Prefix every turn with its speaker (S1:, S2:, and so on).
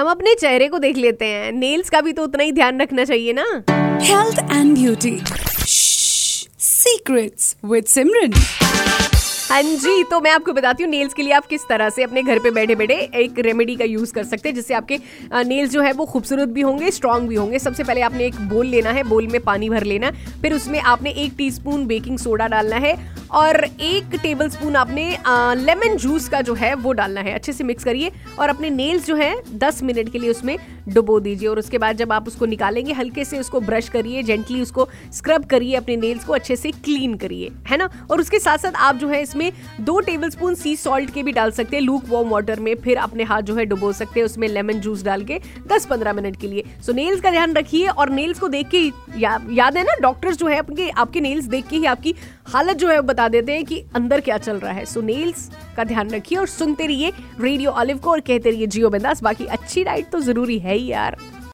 S1: हम अपने चेहरे को देख लेते हैं। नेल्स का भी तो उतना ही ध्यान रखना चाहिए ना।
S2: Health and beauty secrets with Simran
S1: हाँ जी तो मैं आपको बताती हूँ नेल्स के लिए आप किस तरह से अपने घर पे बैठे बैठे एक रेमेडी का यूज़ कर सकते हैं जिससे आपके नेल्स जो है वो खूबसूरत भी होंगे स्ट्रांग भी होंगे। सबसे पहले आपने एक बोल लेना है बोल में पानी भर लेना फिर उसमें आपने एक टीस्पून बेकिंग सोडा डालना है और एक टेबल स्पून आपने लेमन जूस का जो है वो डालना है। अच्छे से मिक्स करिए और अपने नेल्स जो है, दस मिनट के लिए उसमें डुबो दीजिए और उसके बाद जब आप उसको निकालेंगे हल्के से उसको ब्रश करिए जेंटली उसको स्क्रब करिए अपने नेल्स को अच्छे से क्लीन करिए है ना? और उसके साथ साथ आप जो है इसमें दो टेबल स्पून सी सॉल्ट के भी डाल सकते हैं लूक वॉर्म वाटर में फिर अपने हाथ जो है डुबो सकते हैं उसमें लेमन जूस डाल के दस पंद्रह मिनट के लिए। सो नेल्स का ध्यान रखिए और नेल्स को देख के या, याद है ना डॉक्टर्स जो है अपने आपके नेल्स देख के ही आपकी हालत जो है बता देते हैं कि अंदर क्या चल रहा है। सो नेल्स का ध्यान रखिए और सुनते रहिए रेडियो ऑलिव को और कहते रहिए जियो बिंदास बाकी अच्छी डाइट तो ज़रूरी है। ही यार